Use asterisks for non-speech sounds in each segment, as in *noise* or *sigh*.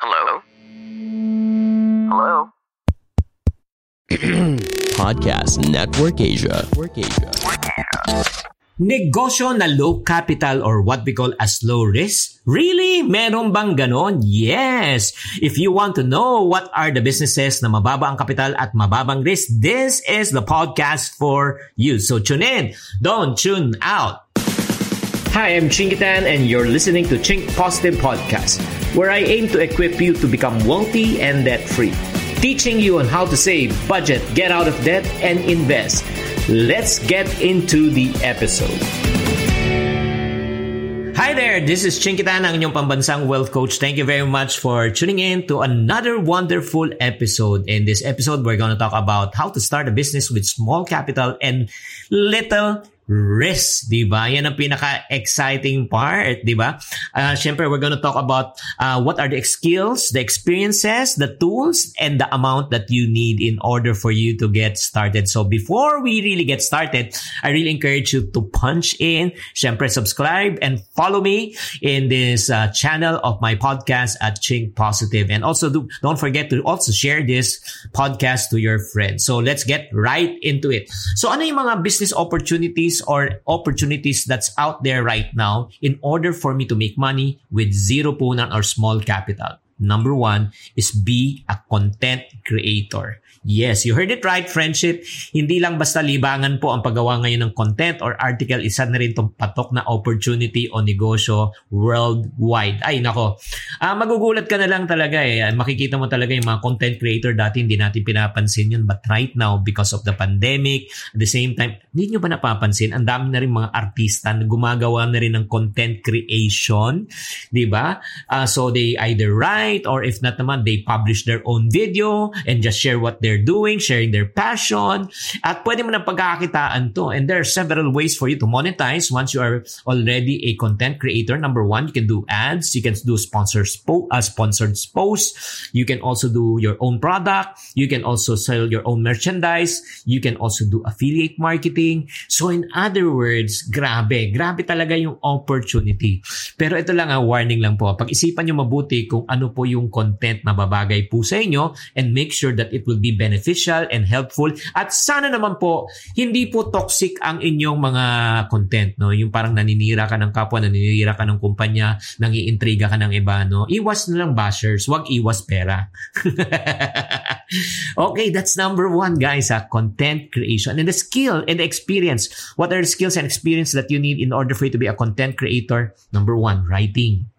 Hello? Hello? *clears throat* Podcast Network Asia. Network Asia. Negosyo na low capital or what we call as low risk? Really? Meron bang ganon? Yes! If you want to know what are the businesses na mababa ang kapital at mababang risk, this is the podcast for you. So tune in. Don't tune out. Hi, I'm Chingitan and you're listening to Chink Positive Podcast, where I aim to equip you to become wealthy and debt-free. Teaching you on how to save, budget, get out of debt, and invest. Let's get into the episode. Hi there, this is Chinkitan, ang inyong pambansang wealth coach. Thank you very much for tuning in to another wonderful episode. In this episode, we're going to talk about how to start a business with small capital and little risk, di ba? Yan ang pinaka-exciting part, di ba? Uh, Siyempre, we're gonna talk about uh, what are the skills, the experiences, the tools, and the amount that you need in order for you to get started. So before we really get started, I really encourage you to punch in, siyempre, subscribe and follow me in this uh, channel of my podcast at Chink Positive. And also, do, don't forget to also share this podcast to your friends. So let's get right into it. So ano yung mga business opportunities or opportunities that's out there right now in order for me to make money with zero punan or small capital. Number one is be a content creator. Yes, you heard it right, friendship. Hindi lang basta libangan po ang paggawa ngayon ng content or article, isa na rin itong patok na opportunity o negosyo worldwide. Ay, nako. Ah, magugulat ka na lang talaga eh. Makikita mo talaga yung mga content creator dati hindi natin pinapansin yun. But right now, because of the pandemic, at the same time, hindi nyo ba napapansin? Ang dami na rin mga artista na gumagawa na rin ng content creation. Di ba? Uh, so they either write or if not naman, they publish their own video and just share what they're doing, sharing their passion. At pwede mo na pagkakakitaan to. And there are several ways for you to monetize once you are already a content creator. Number one, you can do ads. You can do sponsors po- uh, sponsored posts. You can also do your own product. You can also sell your own merchandise. You can also do affiliate marketing. So in other words, grabe. Grabe talaga yung opportunity. Pero ito lang ang warning lang po. Pag-isipan nyo mabuti kung ano po yung content na babagay po sa inyo and make sure that it will be beneficial and helpful. At sana naman po, hindi po toxic ang inyong mga content. No? Yung parang naninira ka ng kapwa, naninira ka ng kumpanya, nangiintriga ka ng iba. No? Iwas na lang bashers, wag iwas pera. *laughs* okay, that's number one, guys. Ha? Content creation. And the skill and the experience. What are the skills and experience that you need in order for you to be a content creator? Number one, writing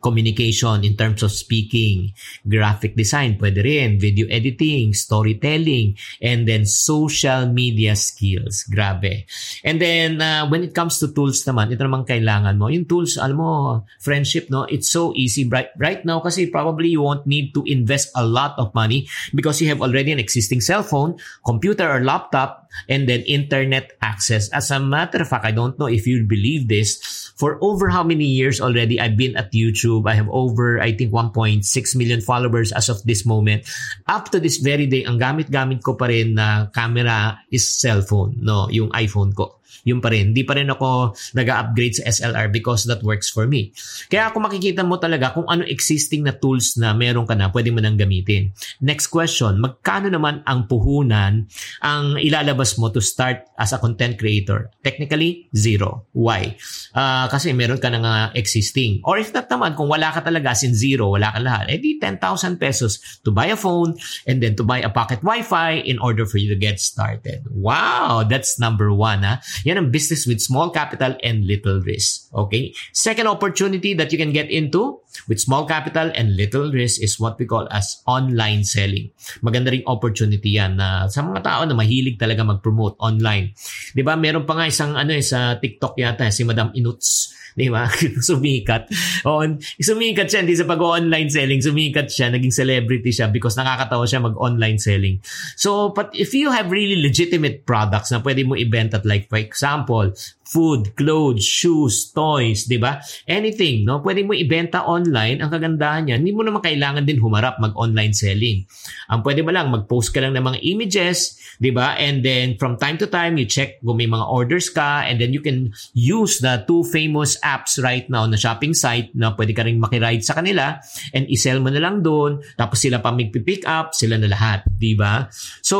communication in terms of speaking, graphic design, pwede rin, video editing, storytelling, and then social media skills. Grabe. And then, uh, when it comes to tools naman, ito naman kailangan mo. Yung tools, alam mo, friendship, no? It's so easy right, right now kasi probably you won't need to invest a lot of money because you have already an existing cell phone, computer or laptop, and then internet access. As a matter of fact, I don't know if you believe this, for over how many years already I've been at YouTube. I have over, I think, 1.6 million followers as of this moment. Up to this very day, ang gamit-gamit ko pa rin na camera is cellphone, no? Yung iPhone ko yun pa rin. Hindi pa rin ako nag-upgrade sa SLR because that works for me. Kaya kung makikita mo talaga kung ano existing na tools na meron ka na, pwede mo nang gamitin. Next question, magkano naman ang puhunan ang ilalabas mo to start as a content creator? Technically, zero. Why? Uh, kasi meron ka na nga existing. Or if not naman, kung wala ka talaga, sin zero, wala ka lahat, edi 10,000 pesos to buy a phone and then to buy a pocket wifi in order for you to get started. Wow! That's number one. Ha? Yan ang business with small capital and little risk. Okay? Second opportunity that you can get into, with small capital and little risk is what we call as online selling. Maganda ring opportunity yan na sa mga tao na mahilig talaga mag-promote online. 'Di ba? Meron pa nga isang ano eh, sa TikTok yata si Madam Inuts Di ba? *laughs* sumikat. O, sumikat siya, hindi sa pag-online selling, sumikat siya, naging celebrity siya because nakakatawa siya mag-online selling. So, but if you have really legitimate products na pwede mo ibenta like for example, food, clothes, shoes, toys, 'di ba? Anything, no? Pwede mo ibenta online. Ang kagandahan niyan, hindi mo naman kailangan din humarap mag-online selling. Ang pwede mo lang mag-post ka lang ng mga images, 'di ba? And then from time to time you check kung may mga orders ka and then you can use the two famous apps right now na shopping site na pwede ka ring makiride sa kanila and i-sell mo na lang doon tapos sila pa mag-pick up, sila na lahat, 'di ba? So,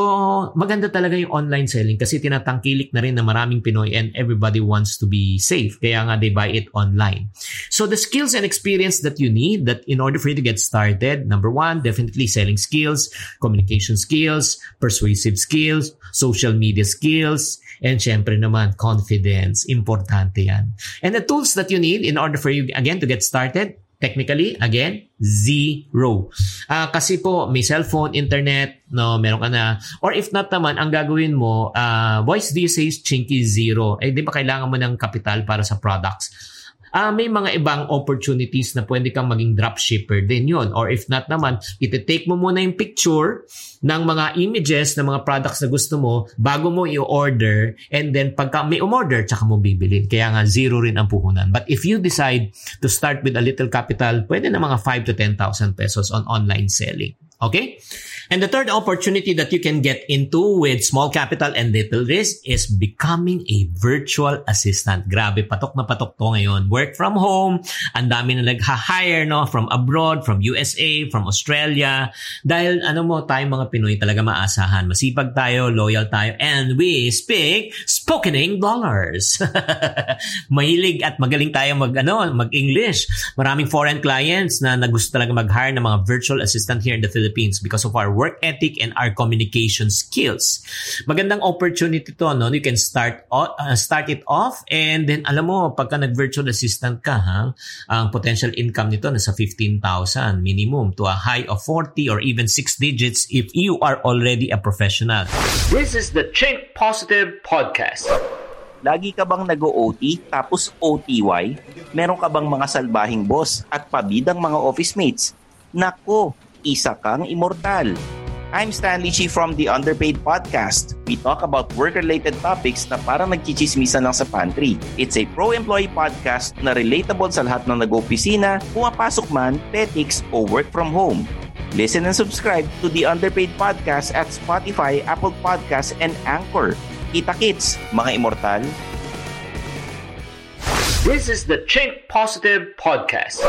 maganda talaga yung online selling kasi tinatangkilik na rin ng maraming Pinoy and everybody everybody wants to be safe. Kaya nga they buy it online. So the skills and experience that you need that in order for you to get started, number one, definitely selling skills, communication skills, persuasive skills, social media skills, and syempre naman, confidence. Importante yan. And the tools that you need in order for you, again, to get started, Technically, again, zero. Uh, kasi po, may cellphone, internet, no, meron ka na. Or if not naman, ang gagawin mo, uh, voice do you say chinky zero? Eh, di ba kailangan mo ng capital para sa products? Uh, may mga ibang opportunities na pwede kang maging dropshipper din yon Or if not naman, iti-take mo muna yung picture ng mga images ng mga products na gusto mo bago mo i-order and then pagka may umorder, tsaka mo bibilin. Kaya nga, zero rin ang puhunan. But if you decide to start with a little capital, pwede na mga 5 to 10,000 pesos on online selling. Okay? And the third opportunity that you can get into with small capital and little risk is becoming a virtual assistant. Grabe, patok na patok to ngayon. Work from home, ang dami na nagha-hire no, from abroad, from USA, from Australia. Dahil ano mo, tayo mga Pinoy talaga maasahan. Masipag tayo, loyal tayo, and we speak spokening dollars. *laughs* Mahilig at magaling tayo mag, ano, mag-English. Maraming foreign clients na nagusto talaga mag-hire ng mga virtual assistant here in the Philippines because of our work ethic and our communication skills. Magandang opportunity to, no? You can start uh, start it off and then alam mo, pagka nag-virtual assistant ka, ha, ang potential income nito nasa 15,000 minimum to a high of 40 or even 6 digits if you are already a professional. This is the Chink Positive Podcast. Lagi ka bang nag-OT tapos OTY? Meron ka bang mga salbahing boss at pabidang mga office mates? Nako, isa kang immortal. I'm Stanley Chi from the Underpaid Podcast. We talk about work-related topics na parang nagchichismisan lang sa pantry. It's a pro-employee podcast na relatable sa lahat ng nag-opisina, pumapasok man, petics, o work from home. Listen and subscribe to the Underpaid Podcast at Spotify, Apple Podcasts, and Anchor. Kita kits, mga immortal. This is the Chink Positive Podcast.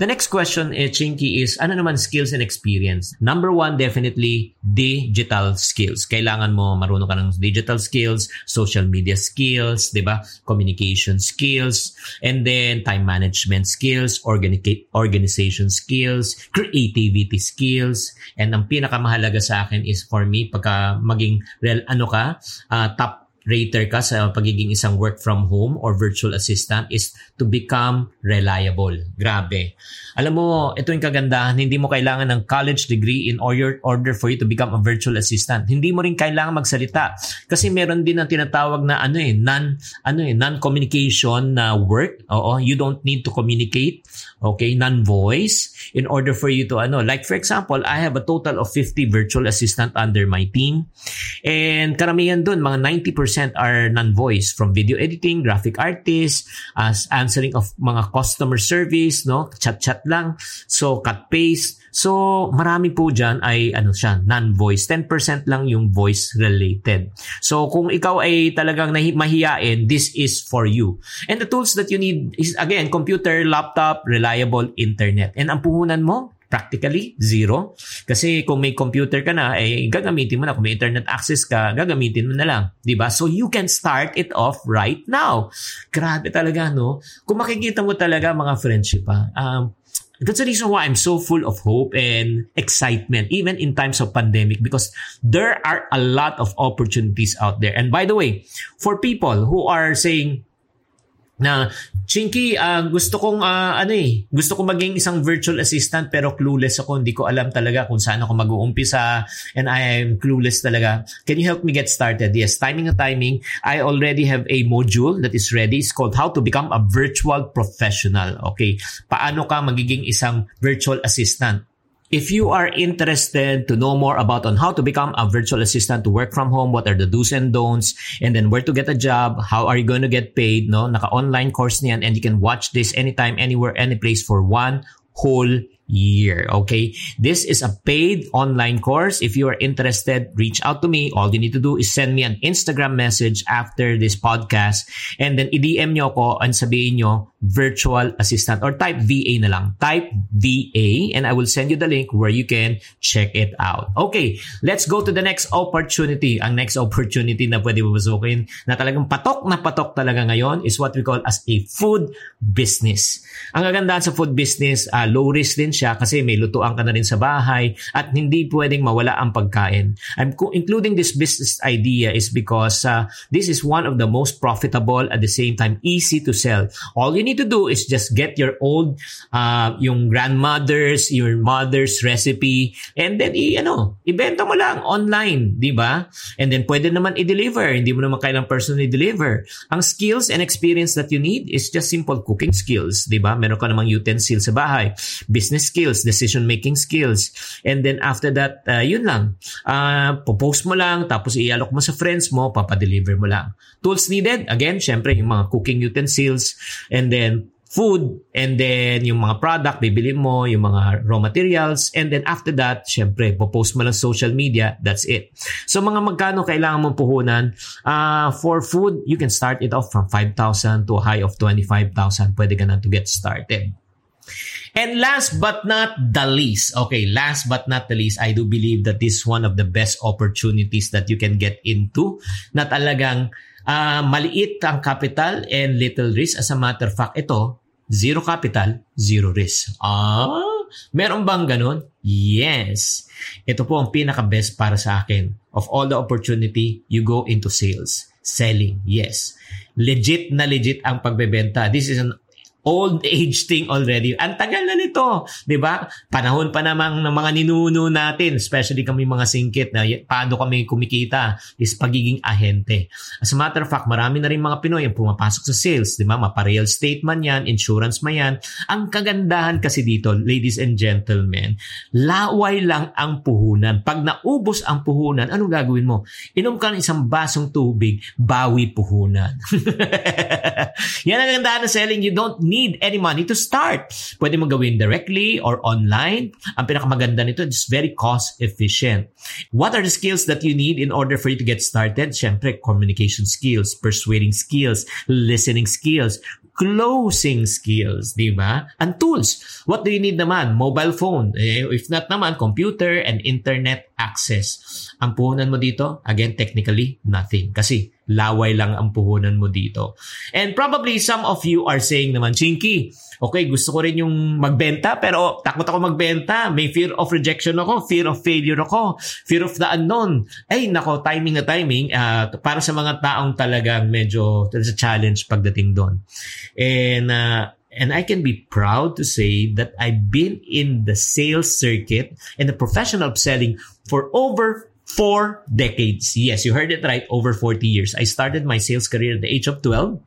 The next question, eh, Chinky, is ano naman skills and experience? Number one, definitely digital skills. Kailangan mo marunong ka ng digital skills, social media skills, di ba? Communication skills, and then time management skills, organi- organization skills, creativity skills, and ang pinakamahalaga sa akin is for me, pagka maging real, ano ka, uh, top rater ka sa pagiging isang work from home or virtual assistant is to become reliable. Grabe. Alam mo, ito yung kagandahan, hindi mo kailangan ng college degree in order, order for you to become a virtual assistant. Hindi mo rin kailangan magsalita. Kasi meron din ang tinatawag na ano eh, non, ano eh, non-communication na work. Oo, you don't need to communicate. Okay, non-voice in order for you to ano, like for example, I have a total of 50 virtual assistant under my team. And karamihan doon, mga 90% are non-voice from video editing, graphic artists, as answering of mga customer service, no, chat-chat lang. So, cut paste. So, marami po dyan ay ano siya, non-voice. 10% lang yung voice related. So, kung ikaw ay talagang nahi- mahiyain, this is for you. And the tools that you need is again, computer, laptop, reliable internet. And ang puhunan mo, practically zero. Kasi kung may computer ka na, eh, gagamitin mo na. Kung may internet access ka, gagamitin mo na lang. ba diba? So, you can start it off right now. Grabe talaga, no? Kung makikita mo talaga, mga friendship, ha? Um, That's the reason why I'm so full of hope and excitement, even in times of pandemic, because there are a lot of opportunities out there. And by the way, for people who are saying, na Chinky, uh, gusto kong uh, ano eh, gusto kong maging isang virtual assistant pero clueless ako, hindi ko alam talaga kung saan ako mag-uumpisa and I am clueless talaga. Can you help me get started? Yes, timing and timing. I already have a module that is ready. It's called How to Become a Virtual Professional. Okay, paano ka magiging isang virtual assistant? If you are interested to know more about on how to become a virtual assistant to work from home, what are the do's and don'ts, and then where to get a job, how are you going to get paid, no? Naka-online course niyan and you can watch this anytime, anywhere, any place for one whole year. Okay. This is a paid online course. If you are interested, reach out to me. All you need to do is send me an Instagram message after this podcast and then i-DM nyo ako and sabihin nyo virtual assistant or type VA na lang. Type VA and I will send you the link where you can check it out. Okay. Let's go to the next opportunity. Ang next opportunity na pwede babasukin na talagang patok na patok talaga ngayon is what we call as a food business. Ang kagandahan sa food business, uh, low risk din siya kasi may lutuan ka na rin sa bahay at hindi pwedeng mawala ang pagkain. I'm including this business idea is because uh, this is one of the most profitable at the same time easy to sell. All you need to do is just get your old uh, yung grandmother's, your mother's recipe and then i ano, ibenta mo lang online, di ba? And then pwede naman i-deliver, hindi mo naman kailangan personally deliver. Ang skills and experience that you need is just simple cooking skills, di ba? Meron ka namang utensils sa bahay, business skills, decision-making skills. And then after that, uh, yun lang. Uh, popost mo lang, tapos i-alok mo sa friends mo, papadeliver mo lang. Tools needed, again, syempre yung mga cooking utensils, and then food, and then yung mga product, bibili mo, yung mga raw materials, and then after that, syempre, popost mo lang social media, that's it. So mga magkano kailangan mong puhunan? Uh, for food, you can start it off from 5,000 to a high of 25,000. Pwede ka na to get started. And last but not the least, okay, last but not the least, I do believe that this is one of the best opportunities that you can get into na talagang uh, maliit ang capital and little risk. As a matter of fact, ito, zero capital, zero risk. Ah, meron bang ganun? Yes. Ito po ang pinaka-best para sa akin. Of all the opportunity, you go into sales. Selling, yes. Legit na legit ang pagbebenta. This is an old age thing already. Ang tagal na nito, 'di ba? Panahon pa namang ng mga ninuno natin, especially kami mga singkit na paano kami kumikita is pagiging ahente. As a matter of fact, marami na rin mga Pinoy ang pumapasok sa sales, 'di ba? Mapa-real estate man 'yan, insurance man 'yan. Ang kagandahan kasi dito, ladies and gentlemen, laway lang ang puhunan. Pag naubos ang puhunan, anong gagawin mo? Inom ka ng isang basong tubig, bawi puhunan. *laughs* Yan ang kagandahan ng selling. You don't need any money to start. Pwede mo gawin directly or online. Ang pinakamaganda nito, it's very cost efficient. What are the skills that you need in order for you to get started? Siyempre, communication skills, persuading skills, listening skills, closing skills, di ba? And tools. What do you need naman? Mobile phone. Eh, if not naman, computer and internet access. Ang puhunan mo dito, again, technically, nothing. Kasi laway lang ang puhunan mo dito. And probably some of you are saying naman, Chinky, okay, gusto ko rin yung magbenta, pero takot ako magbenta. May fear of rejection ako, fear of failure ako, fear of the unknown. Ay, nako, timing na timing. Uh, para sa mga taong talagang medyo there's a challenge pagdating doon. And uh, And I can be proud to say that I've been in the sales circuit and the professional selling for over four decades. Yes, you heard it right. Over 40 years. I started my sales career at the age of 12.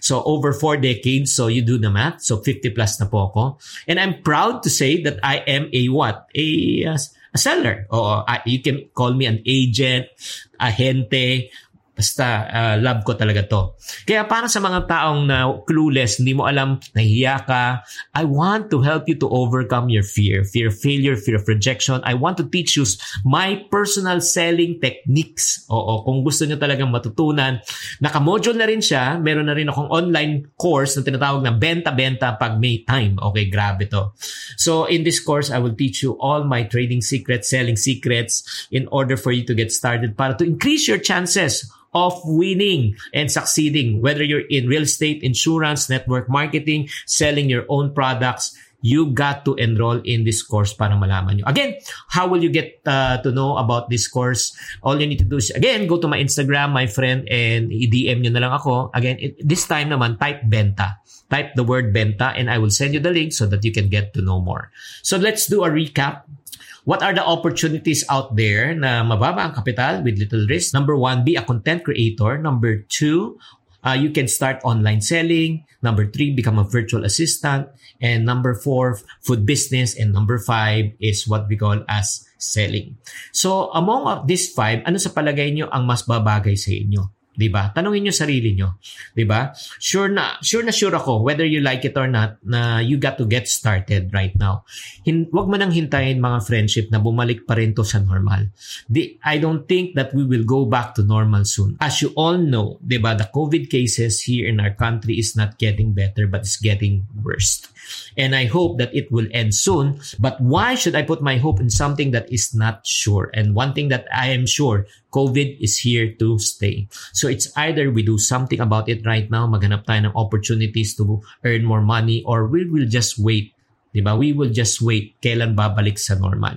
So over four decades. So you do the math. So 50 plus na po ako. And I'm proud to say that I am a what? A, uh, a seller. Or uh, you can call me an agent, agente, Basta, uh, love ko talaga to. Kaya para sa mga taong na clueless, hindi mo alam, nahiya ka, I want to help you to overcome your fear. Fear of failure, fear of rejection. I want to teach you my personal selling techniques. Oo, kung gusto nyo talagang matutunan. Naka-module na rin siya. Meron na rin akong online course na tinatawag na Benta-Benta pag may time. Okay, grabe to. So, in this course, I will teach you all my trading secrets, selling secrets in order for you to get started para to increase your chances of winning and succeeding, whether you're in real estate, insurance, network marketing, selling your own products, you got to enroll in this course para malaman nyo. Again, how will you get uh, to know about this course? All you need to do is, again, go to my Instagram, my friend, and i-DM nyo na lang ako. Again, it, this time naman, type benta. Type the word benta and I will send you the link so that you can get to know more. So let's do a recap What are the opportunities out there na mababa ang kapital with little risk? Number one, be a content creator. Number two, uh, you can start online selling. Number three, become a virtual assistant. And number four, food business. And number five is what we call as selling. So among these five, ano sa palagay nyo ang mas babagay sa inyo? 'Di ba? Tanungin niyo sarili niyo, 'di ba? Sure na sure na sure ako whether you like it or not na you got to get started right now. Hin, wag mo nang hintayin mga friendship na bumalik pa rin to sa normal. The, I don't think that we will go back to normal soon. As you all know, 'di ba, the COVID cases here in our country is not getting better but it's getting worse. And I hope that it will end soon. But why should I put my hope in something that is not sure? And one thing that I am sure, COVID is here to stay. So it's either we do something about it right now, maghanap tayo ng opportunities to earn more money, or we will just wait. Diba? We will just wait kailan babalik sa normal.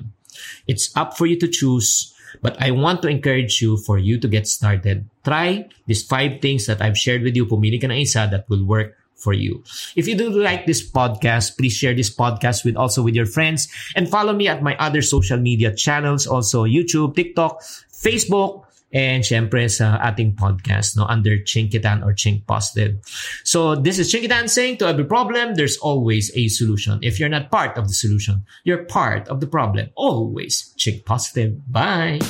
It's up for you to choose. But I want to encourage you for you to get started. Try these five things that I've shared with you. Pumili ka ng isa that will work for you. If you do like this podcast, please share this podcast with also with your friends and follow me at my other social media channels, also YouTube, TikTok, Facebook, and syempre sa ating podcast no under Chinkitan or Chink Positive. So this is Chinkitan saying to every problem there's always a solution. If you're not part of the solution, you're part of the problem. Always Chink Positive. Bye.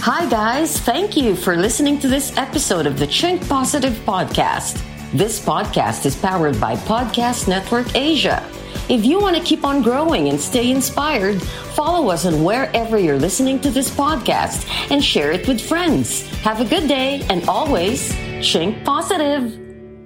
Hi guys, thank you for listening to this episode of the Chink Positive podcast. This podcast is powered by Podcast Network Asia. If you want to keep on growing and stay inspired, follow us on wherever you're listening to this podcast and share it with friends. Have a good day and always think positive.